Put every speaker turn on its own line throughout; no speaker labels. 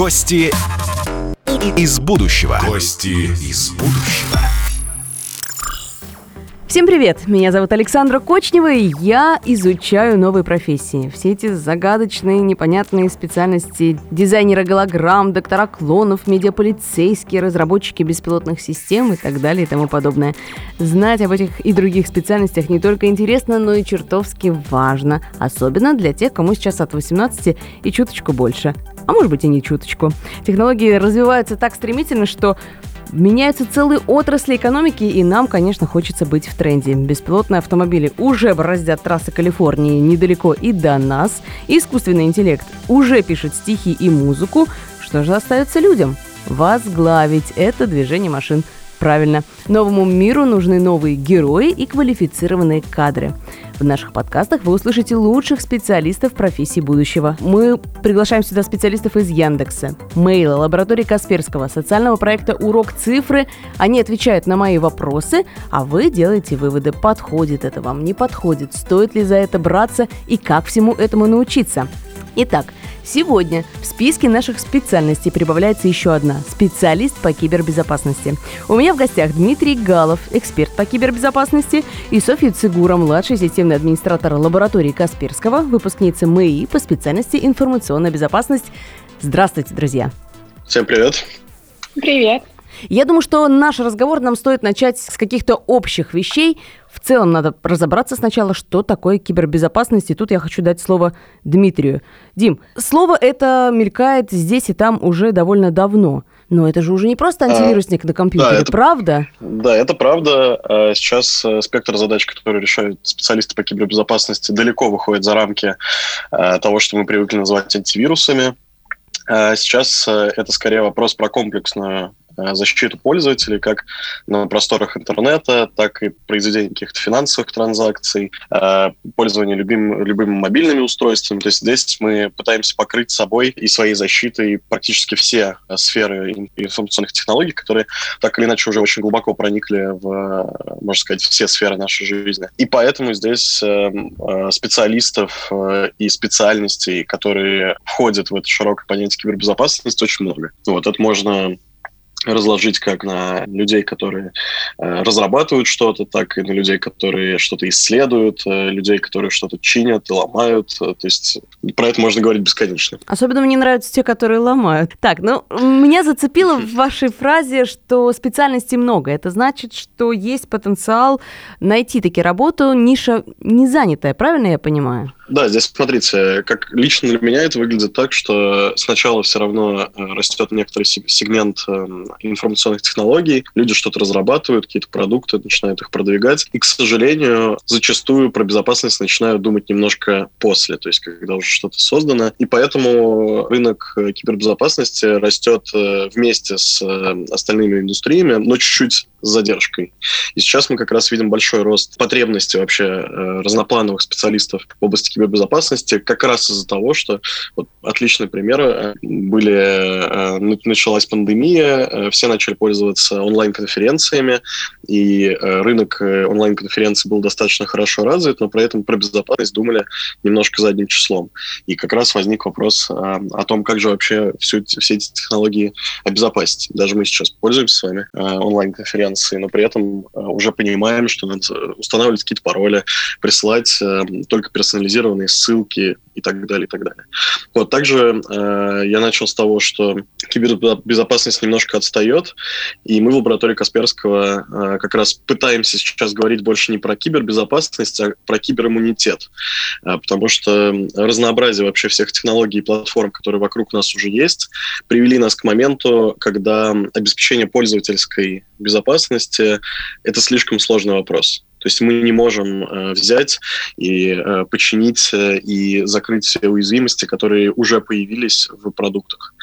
Гости из будущего. Гости из будущего.
Всем привет! Меня зовут Александра Кочнева, и я изучаю новые профессии. Все эти загадочные, непонятные специальности дизайнера голограмм, доктора клонов, медиаполицейские, разработчики беспилотных систем и так далее и тому подобное. Знать об этих и других специальностях не только интересно, но и чертовски важно. Особенно для тех, кому сейчас от 18 и чуточку больше а может быть и не чуточку. Технологии развиваются так стремительно, что Меняются целые отрасли экономики, и нам, конечно, хочется быть в тренде. Беспилотные автомобили уже бороздят трассы Калифорнии недалеко и до нас. Искусственный интеллект уже пишет стихи и музыку. Что же остается людям? Возглавить это движение машин – Правильно. Новому миру нужны новые герои и квалифицированные кадры. В наших подкастах вы услышите лучших специалистов профессии будущего. Мы приглашаем сюда специалистов из Яндекса, Мейла, лаборатории Касперского, социального проекта «Урок цифры». Они отвечают на мои вопросы, а вы делаете выводы, подходит это вам, не подходит, стоит ли за это браться и как всему этому научиться. Итак, Сегодня в списке наших специальностей прибавляется еще одна – специалист по кибербезопасности. У меня в гостях Дмитрий Галов, эксперт по кибербезопасности, и Софья Цигура, младший системный администратор лаборатории Касперского, выпускница МЭИ по специальности информационная безопасность. Здравствуйте, друзья!
Всем привет!
Привет!
Я думаю, что наш разговор нам стоит начать с каких-то общих вещей. В целом надо разобраться сначала, что такое кибербезопасность. И тут я хочу дать слово Дмитрию. Дим, слово это мелькает здесь и там уже довольно давно. Но это же уже не просто а, антивирусник а, на компьютере, да, это, правда?
Да, это правда. А сейчас э, спектр задач, которые решают специалисты по кибербезопасности, далеко выходит за рамки э, того, что мы привыкли называть антивирусами. Сейчас э, это скорее вопрос про комплексную защиту пользователей как на просторах интернета, так и произведение каких-то финансовых транзакций, э, пользование любим, любыми мобильными устройствами. То есть здесь мы пытаемся покрыть собой и своей защитой практически все э, сферы информационных технологий, которые так или иначе уже очень глубоко проникли в, можно сказать, все сферы нашей жизни. И поэтому здесь специалистов и специальностей, которые входят в это широкое понятие кибербезопасности, очень много. Вот это можно разложить как на людей, которые э, разрабатывают что-то, так и на людей, которые что-то исследуют, э, людей, которые что-то чинят и ломают. Э, то есть про это можно говорить бесконечно.
Особенно мне нравятся те, которые ломают. Так, ну, меня зацепило в вашей фразе, что специальностей много. Это значит, что есть потенциал найти таки работу, ниша не занятая, правильно я понимаю?
Да, здесь смотрите, как лично для меня это выглядит так, что сначала все равно э, растет некоторый сегмент эм, информационных технологий, люди что-то разрабатывают, какие-то продукты, начинают их продвигать, и, к сожалению, зачастую про безопасность начинают думать немножко после, то есть когда уже что-то создано, и поэтому рынок э, кибербезопасности растет э, вместе с остальными индустриями, но чуть-чуть с задержкой. И сейчас мы как раз видим большой рост потребности вообще разноплановых специалистов в области кибербезопасности как раз из-за того, что вот, отличные примеры э, были, э, началась пандемия, э, все начали пользоваться онлайн-конференциями, и рынок онлайн-конференций был достаточно хорошо развит, но при этом про безопасность думали немножко задним числом. И как раз возник вопрос о том, как же вообще всю, все эти технологии обезопасить. Даже мы сейчас пользуемся с вами онлайн-конференцией, но при этом уже понимаем, что надо устанавливать какие-то пароли, присылать только персонализированные ссылки и так далее, и так далее. Вот, также э, я начал с того, что кибербезопасность немножко отстает, и мы в лаборатории Касперского э, как раз пытаемся сейчас говорить больше не про кибербезопасность, а про кибериммунитет, э, потому что разнообразие вообще всех технологий и платформ, которые вокруг нас уже есть, привели нас к моменту, когда обеспечение пользовательской безопасности – это слишком сложный вопрос. То есть мы не можем э, взять и э, починить э, и закрыть все уязвимости, которые уже появились в продуктах.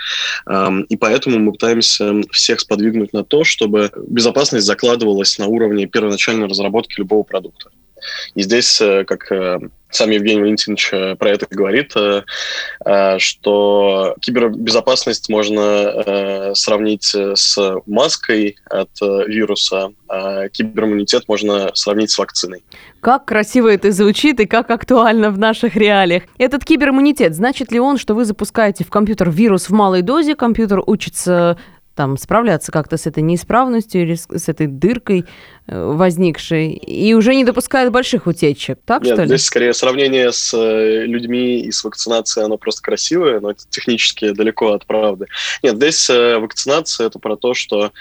Эм, и поэтому мы пытаемся всех сподвигнуть на то, чтобы безопасность закладывалась на уровне первоначальной разработки любого продукта. И здесь, как сам Евгений Валентинович э, про это говорит, э, э, что кибербезопасность можно сравнить с маской от вируса, а кибериммунитет можно сравнить с вакциной.
Как красиво это звучит и как актуально в наших реалиях. Этот кибериммунитет, значит ли он, что вы запускаете в компьютер вирус в малой дозе, компьютер учится там справляться как-то с этой неисправностью или с, этой дыркой э, возникшей, и уже не допускает больших утечек, так
Нет,
что ли?
здесь скорее сравнение с э, людьми и с вакцинацией, оно просто красивое, но технически далеко от правды. Нет, здесь э, вакцинация – это про то, что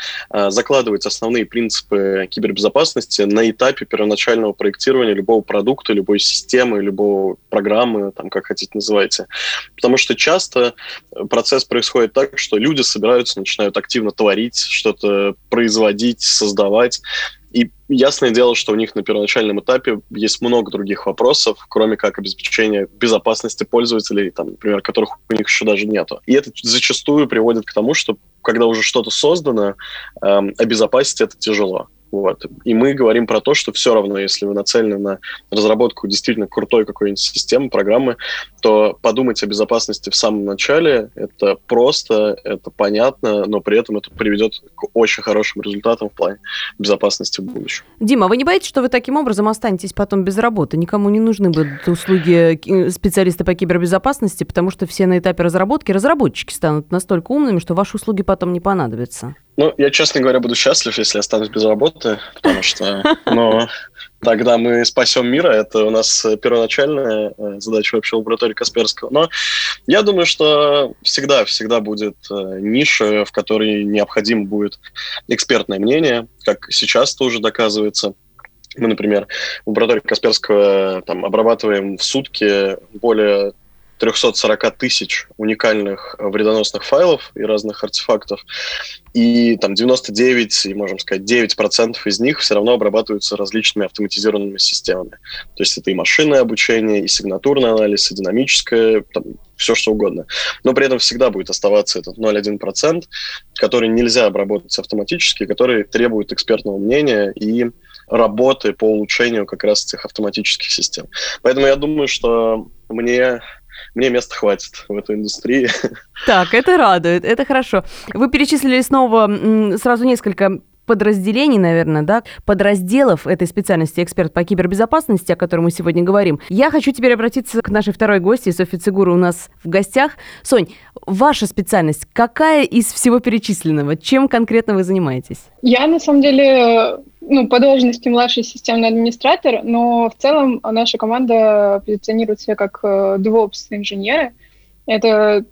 закладывать основные принципы кибербезопасности на этапе первоначального проектирования любого продукта, любой системы, любого программы, там, как хотите называйте. Потому что часто процесс происходит так, что люди собираются, начинают активно творить, что-то производить, создавать. И ясное дело, что у них на первоначальном этапе есть много других вопросов, кроме как обеспечения безопасности пользователей, там, например, которых у них еще даже нету. И это зачастую приводит к тому, что когда уже что-то создано, эм, обезопасить это тяжело. Вот. И мы говорим про то, что все равно, если вы нацелены на разработку действительно крутой какой-нибудь системы, программы, то подумать о безопасности в самом начале. Это просто, это понятно, но при этом это приведет к очень хорошим результатам в плане безопасности в будущем.
Дима, вы не боитесь, что вы таким образом останетесь потом без работы? Никому не нужны будут услуги специалиста по кибербезопасности, потому что все на этапе разработки разработчики станут настолько умными, что ваши услуги потом не понадобятся.
Ну, я, честно говоря, буду счастлив, если останусь без работы, потому что, ну, тогда мы спасем мира. Это у нас первоначальная э, задача вообще лаборатории Касперского. Но я думаю, что всегда, всегда будет э, ниша, в которой необходимо будет экспертное мнение, как сейчас тоже доказывается. Мы, например, в лаборатории Касперского там, обрабатываем в сутки более 340 тысяч уникальных э, вредоносных файлов и разных артефактов, и там 99, и можем сказать 9 процентов из них все равно обрабатываются различными автоматизированными системами. То есть это и машинное обучение, и сигнатурный анализ, и динамическое, там, все что угодно. Но при этом всегда будет оставаться этот 0,1%, который нельзя обработать автоматически, который требует экспертного мнения и работы по улучшению как раз этих автоматических систем. Поэтому я думаю, что мне мне места хватит в этой индустрии.
Так, это радует, это хорошо. Вы перечислили снова сразу несколько подразделений, наверное, да, подразделов этой специальности эксперт по кибербезопасности, о котором мы сегодня говорим. Я хочу теперь обратиться к нашей второй гости, Софья Цигура у нас в гостях. Сонь, ваша специальность, какая из всего перечисленного? Чем конкретно вы занимаетесь?
Я, на самом деле, ну, по должности младший системный администратор, но в целом наша команда позиционирует себя как э, DevOps-инженеры. Это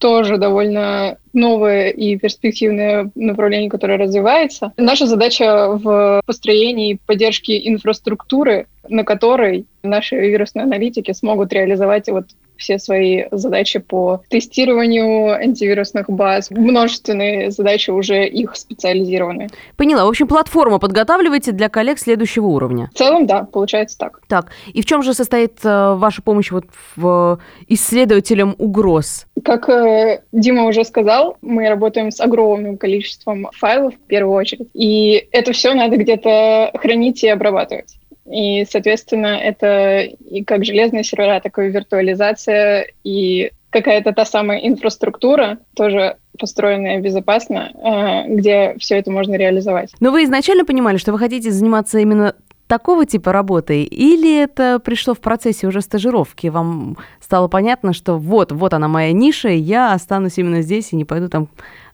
тоже довольно новое и перспективное направление, которое развивается. Наша задача в построении и поддержке инфраструктуры, на которой наши вирусные аналитики смогут реализовать вот все свои задачи по тестированию антивирусных баз, множественные задачи уже их специализированные.
Поняла. В общем, платформу подготавливаете для коллег следующего уровня.
В целом, да, получается так.
Так, и в чем же состоит э, ваша помощь вот в исследователям угроз?
Как э, Дима уже сказал, мы работаем с огромным количеством файлов в первую очередь, и это все надо где-то хранить и обрабатывать. И, соответственно, это и как железные сервера, так и виртуализация, и какая-то та самая инфраструктура, тоже построенная безопасно, э, где все это можно реализовать.
Но вы изначально понимали, что вы хотите заниматься именно такого типа работой, или это пришло в процессе уже стажировки? Вам стало понятно, что вот, вот она моя ниша, и я останусь именно здесь и не пойду там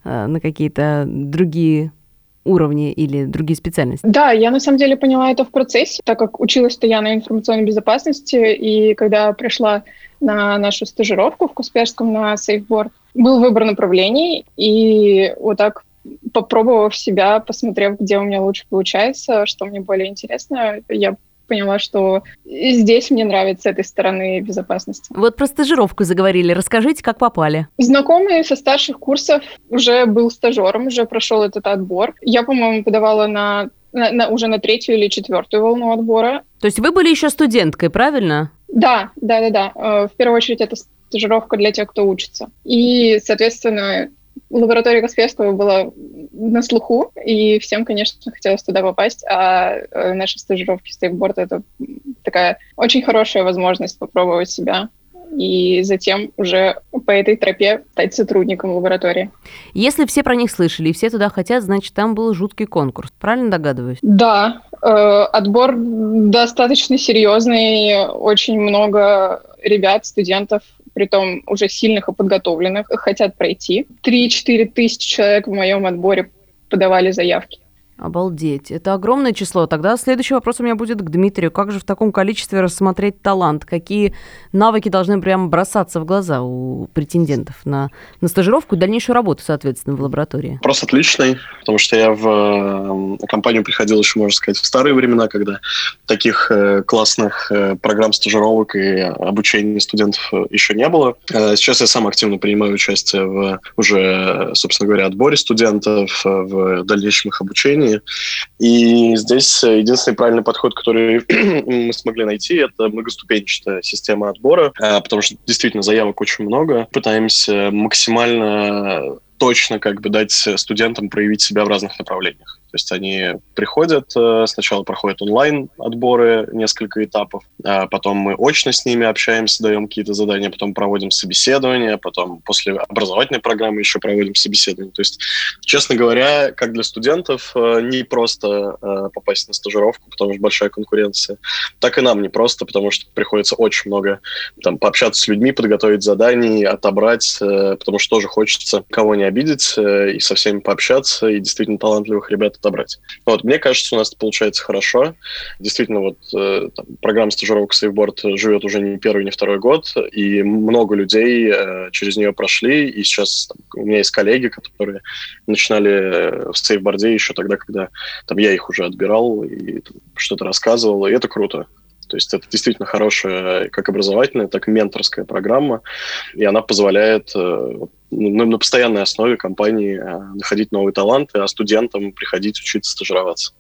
э, на какие-то другие уровни или другие специальности?
Да, я на самом деле поняла это в процессе, так как училась-то я на информационной безопасности, и когда пришла на нашу стажировку в Касперском на SafeBoard, был выбор направлений, и вот так попробовав себя, посмотрев, где у меня лучше получается, что мне более интересно, я поняла, что здесь мне нравится с этой стороны безопасности.
Вот про стажировку заговорили. Расскажите, как попали?
Знакомый со старших курсов уже был стажером, уже прошел этот отбор. Я, по-моему, подавала на, на, на уже на третью или четвертую волну отбора.
То есть вы были еще студенткой, правильно?
Да, да, да, да. Э, в первую очередь это стажировка для тех, кто учится. И, соответственно, лаборатория Касперского была на слуху, и всем, конечно, хотелось туда попасть, а э, наши стажировки стейкборд — это такая очень хорошая возможность попробовать себя и затем уже по этой тропе стать сотрудником лаборатории.
Если все про них слышали и все туда хотят, значит, там был жуткий конкурс. Правильно догадываюсь?
Да, э, отбор достаточно серьезный, очень много ребят, студентов, притом уже сильных и подготовленных, хотят пройти. 3-4 тысячи человек в моем отборе подавали заявки.
Обалдеть. Это огромное число. Тогда следующий вопрос у меня будет к Дмитрию. Как же в таком количестве рассмотреть талант? Какие навыки должны прям бросаться в глаза у претендентов на, на стажировку и дальнейшую работу, соответственно, в лаборатории?
Вопрос отличный, потому что я в э, компанию приходил еще, можно сказать, в старые времена, когда таких э, классных э, программ стажировок и обучения студентов еще не было. Сейчас я сам активно принимаю участие в уже, собственно говоря, отборе студентов, в дальнейшем их обучении компании. И здесь единственный правильный подход, который мы смогли найти, это многоступенчатая система отбора, а, потому что действительно заявок очень много. Пытаемся максимально точно как бы дать студентам проявить себя в разных направлениях. То есть они приходят, э, сначала проходят онлайн отборы, несколько этапов, а потом мы очно с ними общаемся, даем какие-то задания, потом проводим собеседование, потом после образовательной программы еще проводим собеседование. То есть, честно говоря, как для студентов э, не просто э, попасть на стажировку, потому что большая конкуренция, так и нам не просто, потому что приходится очень много там, пообщаться с людьми, подготовить задания, отобрать, потому что тоже хочется кого не обидеть и со всеми пообщаться, и действительно талантливых ребят отобрать. Вот, мне кажется, у нас это получается хорошо. Действительно, вот э, там, программа стажировок SafeBoard живет уже не первый, не второй год, и много людей э, через нее прошли, и сейчас там, у меня есть коллеги, которые начинали э, в сейфборде еще тогда, когда там, я их уже отбирал и что-то рассказывал, и это круто. То есть это действительно хорошая как образовательная, так и менторская программа, и она позволяет э, на, на постоянной основе компании э, находить новые таланты, а студентам приходить учиться стажироваться.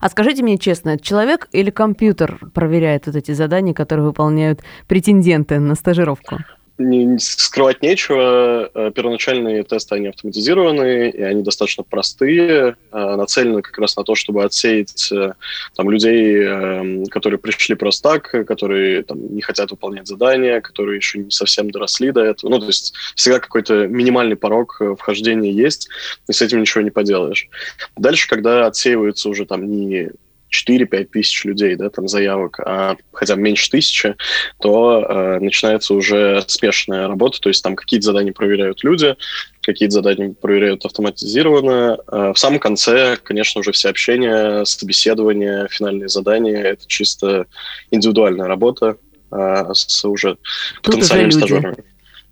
А скажите мне честно, человек или компьютер проверяет вот эти задания, которые выполняют претенденты на стажировку?
Не, скрывать нечего. Э, первоначальные тесты, они автоматизированы, и они достаточно простые, э, нацелены как раз на то, чтобы отсеять э, там, людей, эм, которые пришли просто так, которые там, не хотят выполнять задания, которые еще не совсем доросли до этого. Ну, то есть всегда какой-то минимальный порог вхождения есть, и с этим ничего не поделаешь. Дальше, когда отсеиваются уже там не 4-5 тысяч людей, да, там заявок, а хотя бы меньше тысячи, то э, начинается уже спешная работа, то есть там какие-то задания проверяют люди, какие-то задания проверяют автоматизированно. Э, в самом конце, конечно, уже все общения, собеседования, финальные задания — это чисто индивидуальная работа э, с уже Тут потенциальными уже стажерами.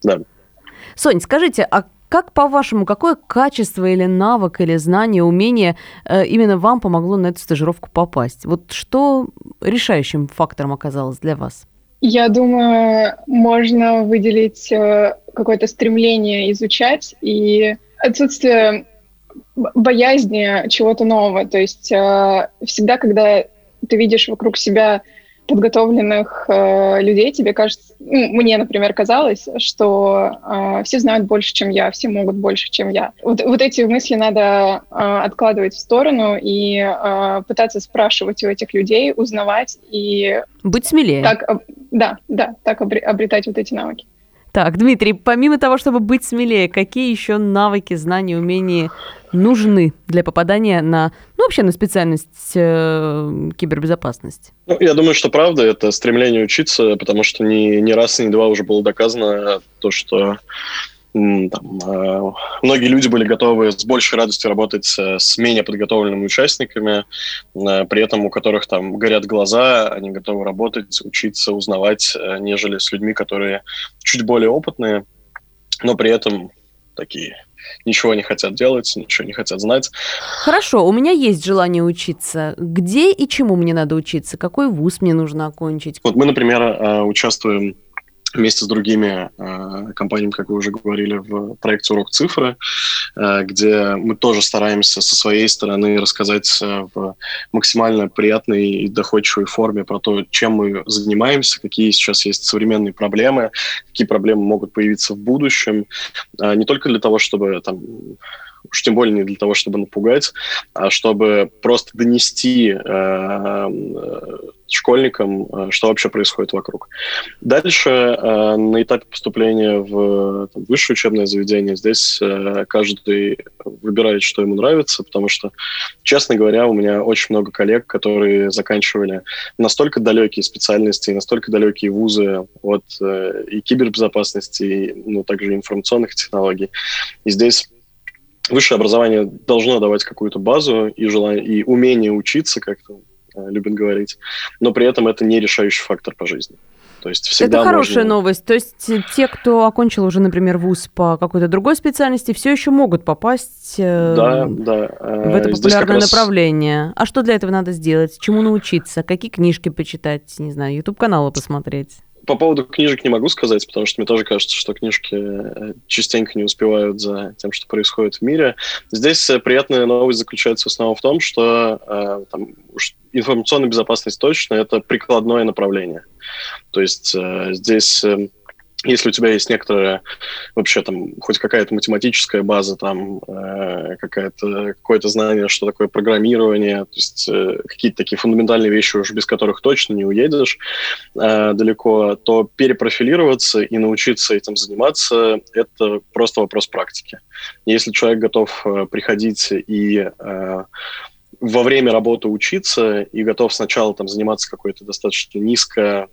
Да. Сонь, скажите, а как, по-вашему, какое качество или навык, или знание, умение э, именно вам помогло на эту стажировку попасть? Вот что решающим фактором оказалось для вас?
Я думаю, можно выделить э, какое-то стремление изучать и отсутствие боязни чего-то нового. То есть э, всегда, когда ты видишь вокруг себя подготовленных э, людей тебе кажется, ну, мне, например, казалось, что э, все знают больше, чем я, все могут больше, чем я. Вот, вот эти мысли надо э, откладывать в сторону и э, пытаться спрашивать у этих людей, узнавать и...
Быть смелее.
Так, да, да, так обретать вот эти навыки.
Так, Дмитрий, помимо того, чтобы быть смелее, какие еще навыки, знания, умения нужны для попадания на, ну, вообще на специальность э, кибербезопасность?
Ну, я думаю, что правда, это стремление учиться, потому что ни, ни раз, ни два уже было доказано то, что там, э, многие люди были готовы с большей радостью работать с менее подготовленными участниками, э, при этом у которых там горят глаза, они готовы работать, учиться, узнавать, э, нежели с людьми, которые чуть более опытные, но при этом такие ничего не хотят делать, ничего не хотят знать.
Хорошо, у меня есть желание учиться. Где и чему мне надо учиться? Какой вуз мне нужно окончить?
Вот мы, например, участвуем вместе с другими э, компаниями, как вы уже говорили, в проекте «Урок цифры», э, где мы тоже стараемся со своей стороны рассказать э, в максимально приятной и доходчивой форме про то, чем мы занимаемся, какие сейчас есть современные проблемы, какие проблемы могут появиться в будущем, э, не только для того, чтобы там уж тем более не для того, чтобы напугать, а чтобы просто донести школьникам, э, что вообще происходит вокруг. Дальше э, на этапе поступления в высшее учебное заведение здесь э, каждый выбирает, что ему нравится, потому что, честно говоря, у меня очень много коллег, которые заканчивали настолько далекие специальности, настолько далекие вузы от и кибербезопасности, и ну, также информационных технологий. И здесь высшее образование должно давать какую-то базу и желание, и умение учиться как-то любят говорить, но при этом это не решающий фактор по жизни. То есть всегда
это хорошая
можно...
новость. То есть те, кто окончил уже, например, вуз по какой-то другой специальности, все еще могут попасть э,
да, да.
в это популярное раз... направление. А что для этого надо сделать? Чему научиться? Какие книжки почитать? Не знаю, YouTube-каналы посмотреть?
По поводу книжек не могу сказать, потому что мне тоже кажется, что книжки э, частенько не успевают за тем, что происходит в мире. Здесь э, приятная новость заключается в основном в том, что э, там, информационная безопасность точно это прикладное направление. То есть э, здесь э, если у тебя есть некоторая вообще там хоть какая-то математическая база, там э, какая-то какое-то знание, что такое программирование, то есть э, какие-то такие фундаментальные вещи уже без которых точно не уедешь э, далеко, то перепрофилироваться и научиться этим заниматься это просто вопрос практики. Если человек готов э, приходить и э, во время работы учиться и готов сначала там заниматься какой-то достаточно низко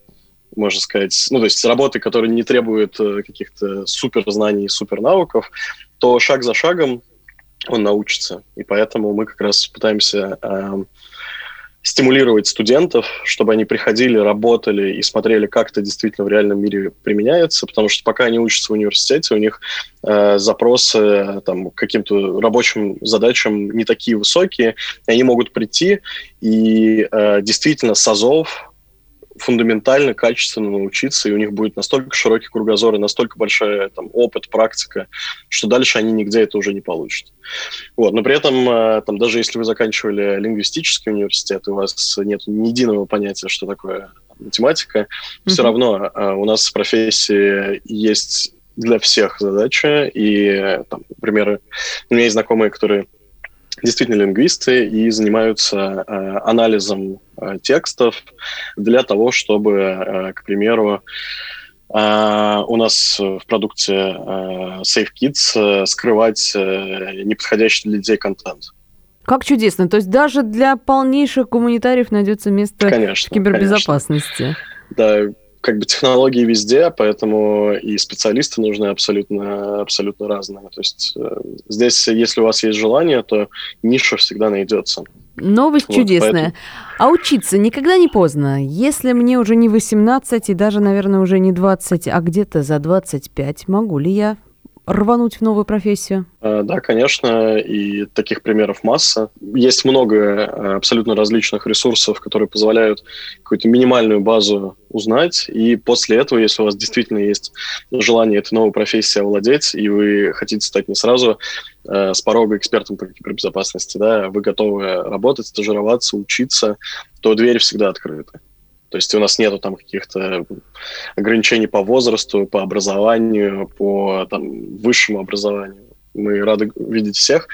можно сказать, ну, то есть работы, которые не требуют э, каких-то супер знаний, супер навыков, то шаг за шагом он научится. И поэтому мы как раз пытаемся э, стимулировать студентов, чтобы они приходили, работали и смотрели, как это действительно в реальном мире применяется, потому что пока они учатся в университете, у них э, запросы там, к каким-то рабочим задачам не такие высокие, и они могут прийти и э, действительно с АЗОВ фундаментально, качественно научиться, и у них будет настолько широкий кругозор и настолько большой там, опыт, практика, что дальше они нигде это уже не получат. Вот. Но при этом, э, там, даже если вы заканчивали лингвистический университет, и у вас нет ни единого понятия, что такое математика, mm-hmm. все равно э, у нас в профессии есть для всех задача, и, там, например, у меня есть знакомые, которые действительно лингвисты и занимаются э, анализом э, текстов для того, чтобы, э, к примеру, э, у нас в продукте э, SafeKids э, скрывать э, неподходящий для детей контент.
Как чудесно. То есть даже для полнейших гуманитариев найдется место конечно, кибербезопасности. Конечно.
Да, как бы технологии везде, поэтому и специалисты нужны абсолютно, абсолютно разные. То есть э, здесь, если у вас есть желание, то ниша всегда найдется.
Новость вот, чудесная. Поэтому... А учиться никогда не поздно. Если мне уже не 18 и даже, наверное, уже не 20, а где-то за 25, могу ли я рвануть в новую профессию?
А, да, конечно, и таких примеров масса. Есть много э, абсолютно различных ресурсов, которые позволяют какую-то минимальную базу узнать, и после этого, если у вас действительно есть желание этой новой профессией овладеть, и вы хотите стать не сразу э, с порога экспертом по кибербезопасности, да, вы готовы работать, стажироваться, учиться, то двери всегда открыты. То есть у нас нету там каких-то ограничений по возрасту, по образованию, по там, высшему образованию. Мы рады видеть всех,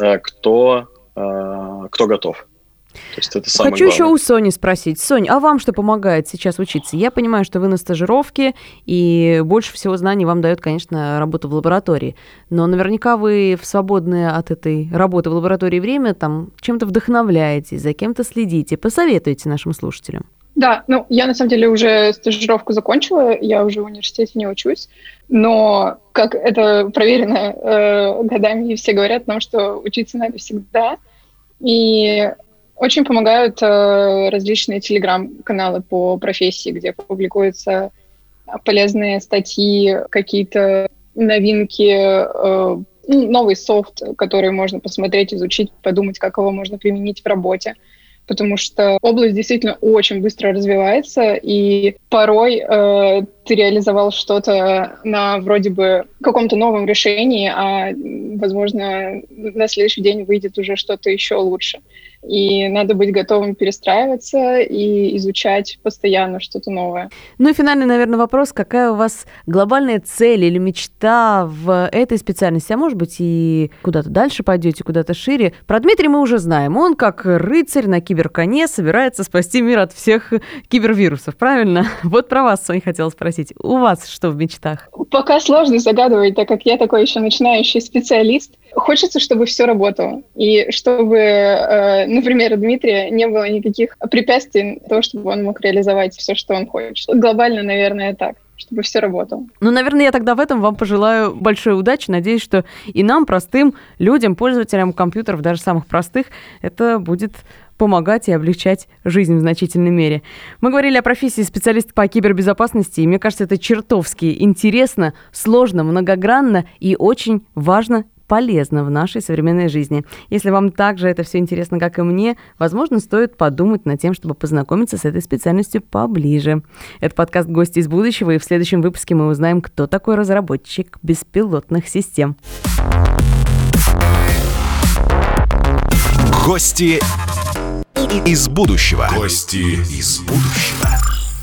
э, кто, э, кто готов.
То есть это самое Хочу главное. еще у Сони спросить. Сонь, а вам что помогает сейчас учиться? Я понимаю, что вы на стажировке, и больше всего знаний вам дает, конечно, работа в лаборатории. Но наверняка вы в свободное от этой работы в лаборатории время там чем-то вдохновляетесь, за кем-то следите. Посоветуйте нашим слушателям.
Да, ну, я на самом деле уже стажировку закончила, я уже в университете не учусь, но как это проверено э, годами, все говорят нам, что учиться надо всегда. И очень помогают э, различные телеграм-каналы по профессии, где публикуются полезные статьи, какие-то новинки, э, ну, новый софт, который можно посмотреть, изучить, подумать, как его можно применить в работе потому что область действительно очень быстро развивается, и порой э, ты реализовал что-то на вроде бы каком-то новом решении, а, возможно, на следующий день выйдет уже что-то еще лучше. И надо быть готовым перестраиваться и изучать постоянно что-то новое.
Ну и финальный, наверное, вопрос. Какая у вас глобальная цель или мечта в этой специальности? А может быть, и куда-то дальше пойдете, куда-то шире? Про Дмитрия мы уже знаем. Он, как рыцарь на киберконе, собирается спасти мир от всех кибервирусов, правильно? Вот про вас, Соня, хотела спросить. У вас что в мечтах?
Пока сложно загадывать, так как я такой еще начинающий специалист. Хочется, чтобы все работало. И чтобы, э, например, у Дмитрия не было никаких препятствий того, чтобы он мог реализовать все, что он хочет. Глобально, наверное, так чтобы все работало.
Ну, наверное, я тогда в этом вам пожелаю большой удачи. Надеюсь, что и нам, простым людям, пользователям компьютеров, даже самых простых, это будет помогать и облегчать жизнь в значительной мере. Мы говорили о профессии специалиста по кибербезопасности, и мне кажется, это чертовски интересно, сложно, многогранно и очень важно полезно в нашей современной жизни. Если вам также это все интересно, как и мне, возможно, стоит подумать над тем, чтобы познакомиться с этой специальностью поближе. Это подкаст «Гости из будущего», и в следующем выпуске мы узнаем, кто такой разработчик беспилотных систем.
Гости из будущего. Гости из будущего.